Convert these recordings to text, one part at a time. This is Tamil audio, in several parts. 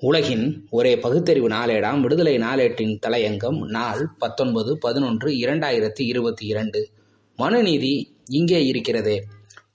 உலகின் ஒரே பகுத்தறிவு நாளேடாம். விடுதலை நாளேட்டின் தலையங்கம் நாள் பத்தொன்பது பதினொன்று இரண்டாயிரத்தி இருபத்தி இரண்டு. மனுநீதி இங்கே இருக்கிறதே.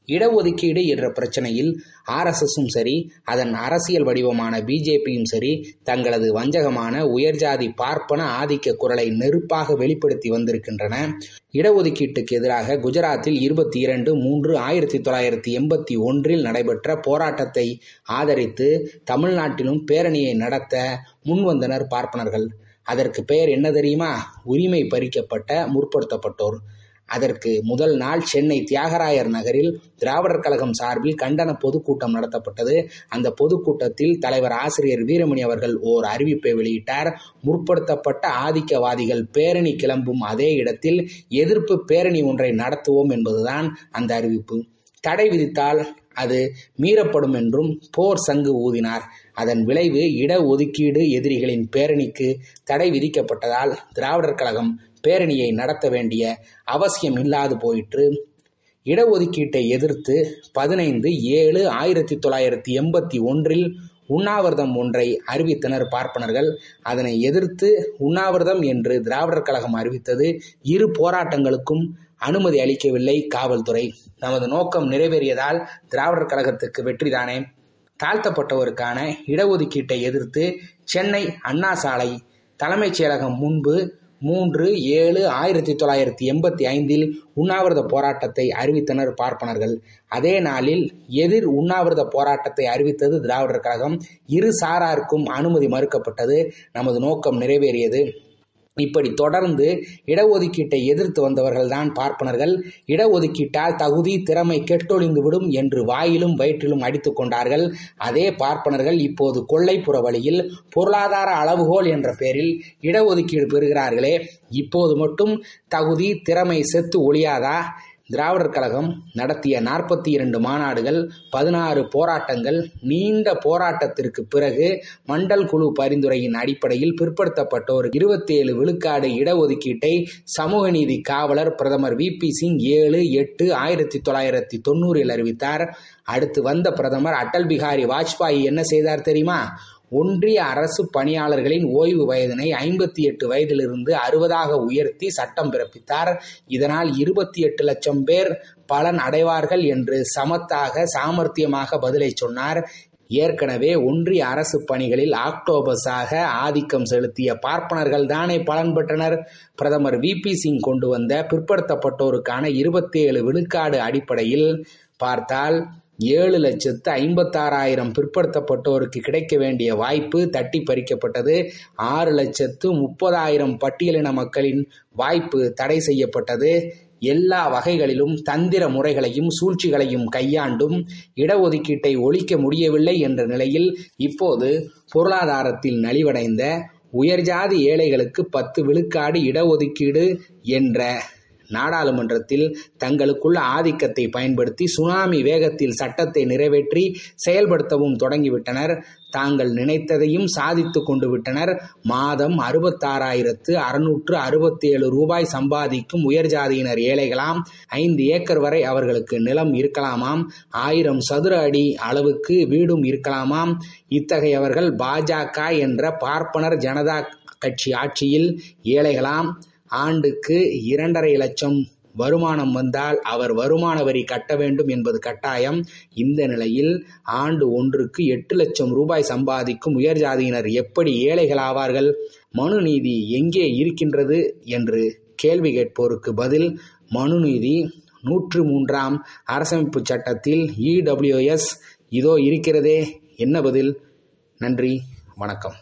இடஒதுக்கீடு என்ற பிரச்சனையில் ஆர்எஸ்எஸும் சரி அதன் அரசியல் வடிவமான பிஜேபியும் சரி தங்களது வஞ்சகமான உயர்ஜாதி பார்ப்பன ஆதிக்க குரலை நெருப்பாக வெளிப்படுத்தி வந்திருக்கின்றன. இடஒதுக்கீட்டுக்கு எதிராக குஜராத்தில் இருபத்தி இரண்டு மூன்று ஆயிரத்தி தொள்ளாயிரத்தி எண்பத்தி ஒன்றில் நடைபெற்ற போராட்டத்தை ஆதரித்து தமிழ்நாட்டிலும் பேரணியை நடத்த முன்வந்தனர் பார்ப்பனர்கள். அதற்கு பெயர் என்ன தெரியுமா? உரிமை பறிக்கப்பட்ட முற்படுத்தப்பட்டோர். அதற்கு முதல் நாள் சென்னை தியாகராயர் நகரில் திராவிடர் கழகம் சார்பில் கண்டன பொதுக்கூட்டம் நடத்தப்பட்டது. அந்த பொதுக்கூட்டத்தில் தலைவர் ஆசிரியர் வீரமணி அவர்கள் ஓர் அறிவிப்பை வெளியிட்டார். முற்படுத்தப்பட்ட ஆதிக்கவாதிகள் பேரணி கிளம்பும் அதே இடத்தில் எதிர்ப்பு பேரணி ஒன்றை நடத்துவோம் என்பதுதான் அந்த அறிவிப்பு. தடை விதித்தால் அது மீறப்படும் என்றும் போர் சங்கு ஊதினார். அதன் விளைவு இட ஒதுக்கீடு எதிரிகளின் பேரணிக்கு தடை விதிக்கப்பட்டதால் திராவிடர் கழகம் பேரணியை நடத்த வேண்டிய அவசியம் இல்லாது போயிற்று. இடஒதுக்கீட்டை எதிர்த்து பதினைந்து ஏழு ஆயிரத்தி தொள்ளாயிரத்தி எண்பத்தி ஒன்றில் உண்ணாவிரதம் ஒன்றை அறிவித்தனர் பார்ப்பனர்கள். அதனை எதிர்த்து உண்ணாவிரதம் என்று திராவிடர் கழகம் அறிவித்தது. இரு போராட்டங்களுக்கும் அனுமதி அளிக்கவில்லை காவல்துறை. நமது நோக்கம் நிறைவேறியதால் திராவிடர் கழகத்துக்கு வெற்றிதானே. தாழ்த்தப்பட்டவருக்கான இடஒதுக்கீட்டை எதிர்த்து சென்னை அண்ணா சாலை தலைமைச் செயலகம் முன்பு மூன்று ஏழு ஆயிரத்தி தொள்ளாயிரத்தி எண்பத்தி ஐந்தில் உண்ணாவிரத போராட்டத்தை அறிவித்தனர் பார்ப்பனர்கள். அதே நாளில் எதிர் உண்ணாவிரத போராட்டத்தை அறிவித்தது திராவிடர் கழகம். இரு சாராருக்கும் அனுமதி மறுக்கப்பட்டது. நமது நோக்கம் நிறைவேறியது. இப்படி தொடர்ந்து இடஒதுக்கீட்டை எதிர்த்து வந்தவர்கள் தான் பார்ப்பனர்கள். இடஒதுக்கீட்டால் தகுதி திறமை கெட்டொழிந்துவிடும் என்று வாயிலும் வயிற்றிலும் அடித்துக் கொண்டார்கள். அதே பார்ப்பனர்கள் இப்போது கொள்ளைப்புற வழியில் பொருளாதார அளவுகோல் என்ற பெயரில் இடஒதுக்கீடு பெறுகிறார்களே. இப்போது மட்டும் தகுதி திறமை செத்து ஒழியாதா? திராவிடர் கழகம் நடத்திய நாற்பத்தி இரண்டு மாநாடுகள் பதினாறு போராட்டங்கள் நீண்ட போராட்டத்திற்கு பிறகு மண்டல் குழு பரிந்துரையின் அடிப்படையில் பிற்படுத்தப்பட்டோர் இருபத்தி ஏழு விழுக்காடு இடஒதுக்கீட்டை சமூக நீதி காவலர் பிரதமர் வி. பி. சிங் ஏழு எட்டு ஆயிரத்தி தொள்ளாயிரத்தி தொண்ணூறில் அறிவித்தார். அடுத்து வந்த பிரதமர் அடல் பிகாரி வாஜ்பாய் என்ன செய்தார் தெரியுமா? ஒன்றிய அரசு பணியாளர்களின் ஓய்வு வயதினை ஐம்பத்தி எட்டு வயதிலிருந்து அறுபதாக உயர்த்தி சட்டம் பிறப்பித்தார். இதனால் இருபத்தி எட்டு லட்சம் பேர் பலன் அடைவார்கள் என்று சமத்தாக சாமர்த்தியமாக பதிலை சொன்னார். ஏற்கனவே ஒன்றிய அரசு பணிகளில் ஆக்டோபஸாக ஆதிக்கம் செலுத்திய பார்ப்பனர்கள் தானே பலன் பெற்றனர். பிரதமர் வி. பி. சிங் கொண்டு வந்த பிற்படுத்தப்பட்டோருக்கான இருபத்தி ஏழு விழுக்காடு அடிப்படையில் பார்த்தால் ஏழு லட்சத்து ஐம்பத்தாறாயிரம் பிற்படுத்தப்பட்டோருக்கு கிடைக்க வேண்டிய வாய்ப்பு தட்டி பறிக்கப்பட்டது. ஆறு லட்சத்து முப்பதாயிரம் பட்டியலின மக்களின் வாய்ப்பு தடை செய்யப்பட்டது. எல்லா வகைகளிலும் தந்திர முறைகளையும் சூழ்ச்சிகளையும் கையாண்டும் இடஒதுக்கீட்டை ஒழிக்க முடியவில்லை என்ற நிலையில் இப்போது பொருளாதாரத்தில் நலிவடைந்த உயர்ஜாதி ஏழைகளுக்கு பத்து விழுக்காடு இடஒதுக்கீடு என்ற நாடாளுமன்றத்தில் தங்களுக்குள்ள ஆதிக்கத்தை பயன்படுத்தி சுனாமி வேகத்தில் சட்டத்தை நிறைவேற்றி செயல்படுத்தவும் தொடங்கிவிட்டனர். தாங்கள் நினைத்ததையும் சாதித்து கொண்டு விட்டனர். மாதம் அறுபத்தாறாயிரத்து அறுநூற்று அறுபத்தி ஏழு ரூபாய் சம்பாதிக்கும் உயர்ஜாதியினர் ஏழைகளாம் ஐந்து ஏக்கர் வரை அவர்களுக்கு நிலம் இருக்கலாமாம். ஆயிரம் சதுர அடி அளவுக்கு வீடும் இருக்கலாமாம். இத்தகையவர்கள் பாஜக என்ற பார்ப்பனர் ஜனதா கட்சி ஆட்சியில் ஏழைகளாம். ஆண்டுக்கு இரண்டரை லட்சம் வருமானம் வந்தால் அவர் வருமான வரி கட்ட வேண்டும் என்பது கட்டாயம். இந்த நிலையில் ஆண்டு ஒன்றுக்கு எட்டு லட்சம் ரூபாய் சம்பாதிக்கும் உயர் ஜாதியினர் எப்படி ஏழைகள் ஆவார்கள்? மனு நீதி எங்கே இருக்கின்றது என்று கேள்வி கேட்போருக்கு பதில் மனுநீதி நூற்று மூன்றாம் அரசமைப்பு சட்டத்தில் இடபிள்யூஎஸ் இதோ இருக்கிறதே. என்ன பதில்? நன்றி வணக்கம்.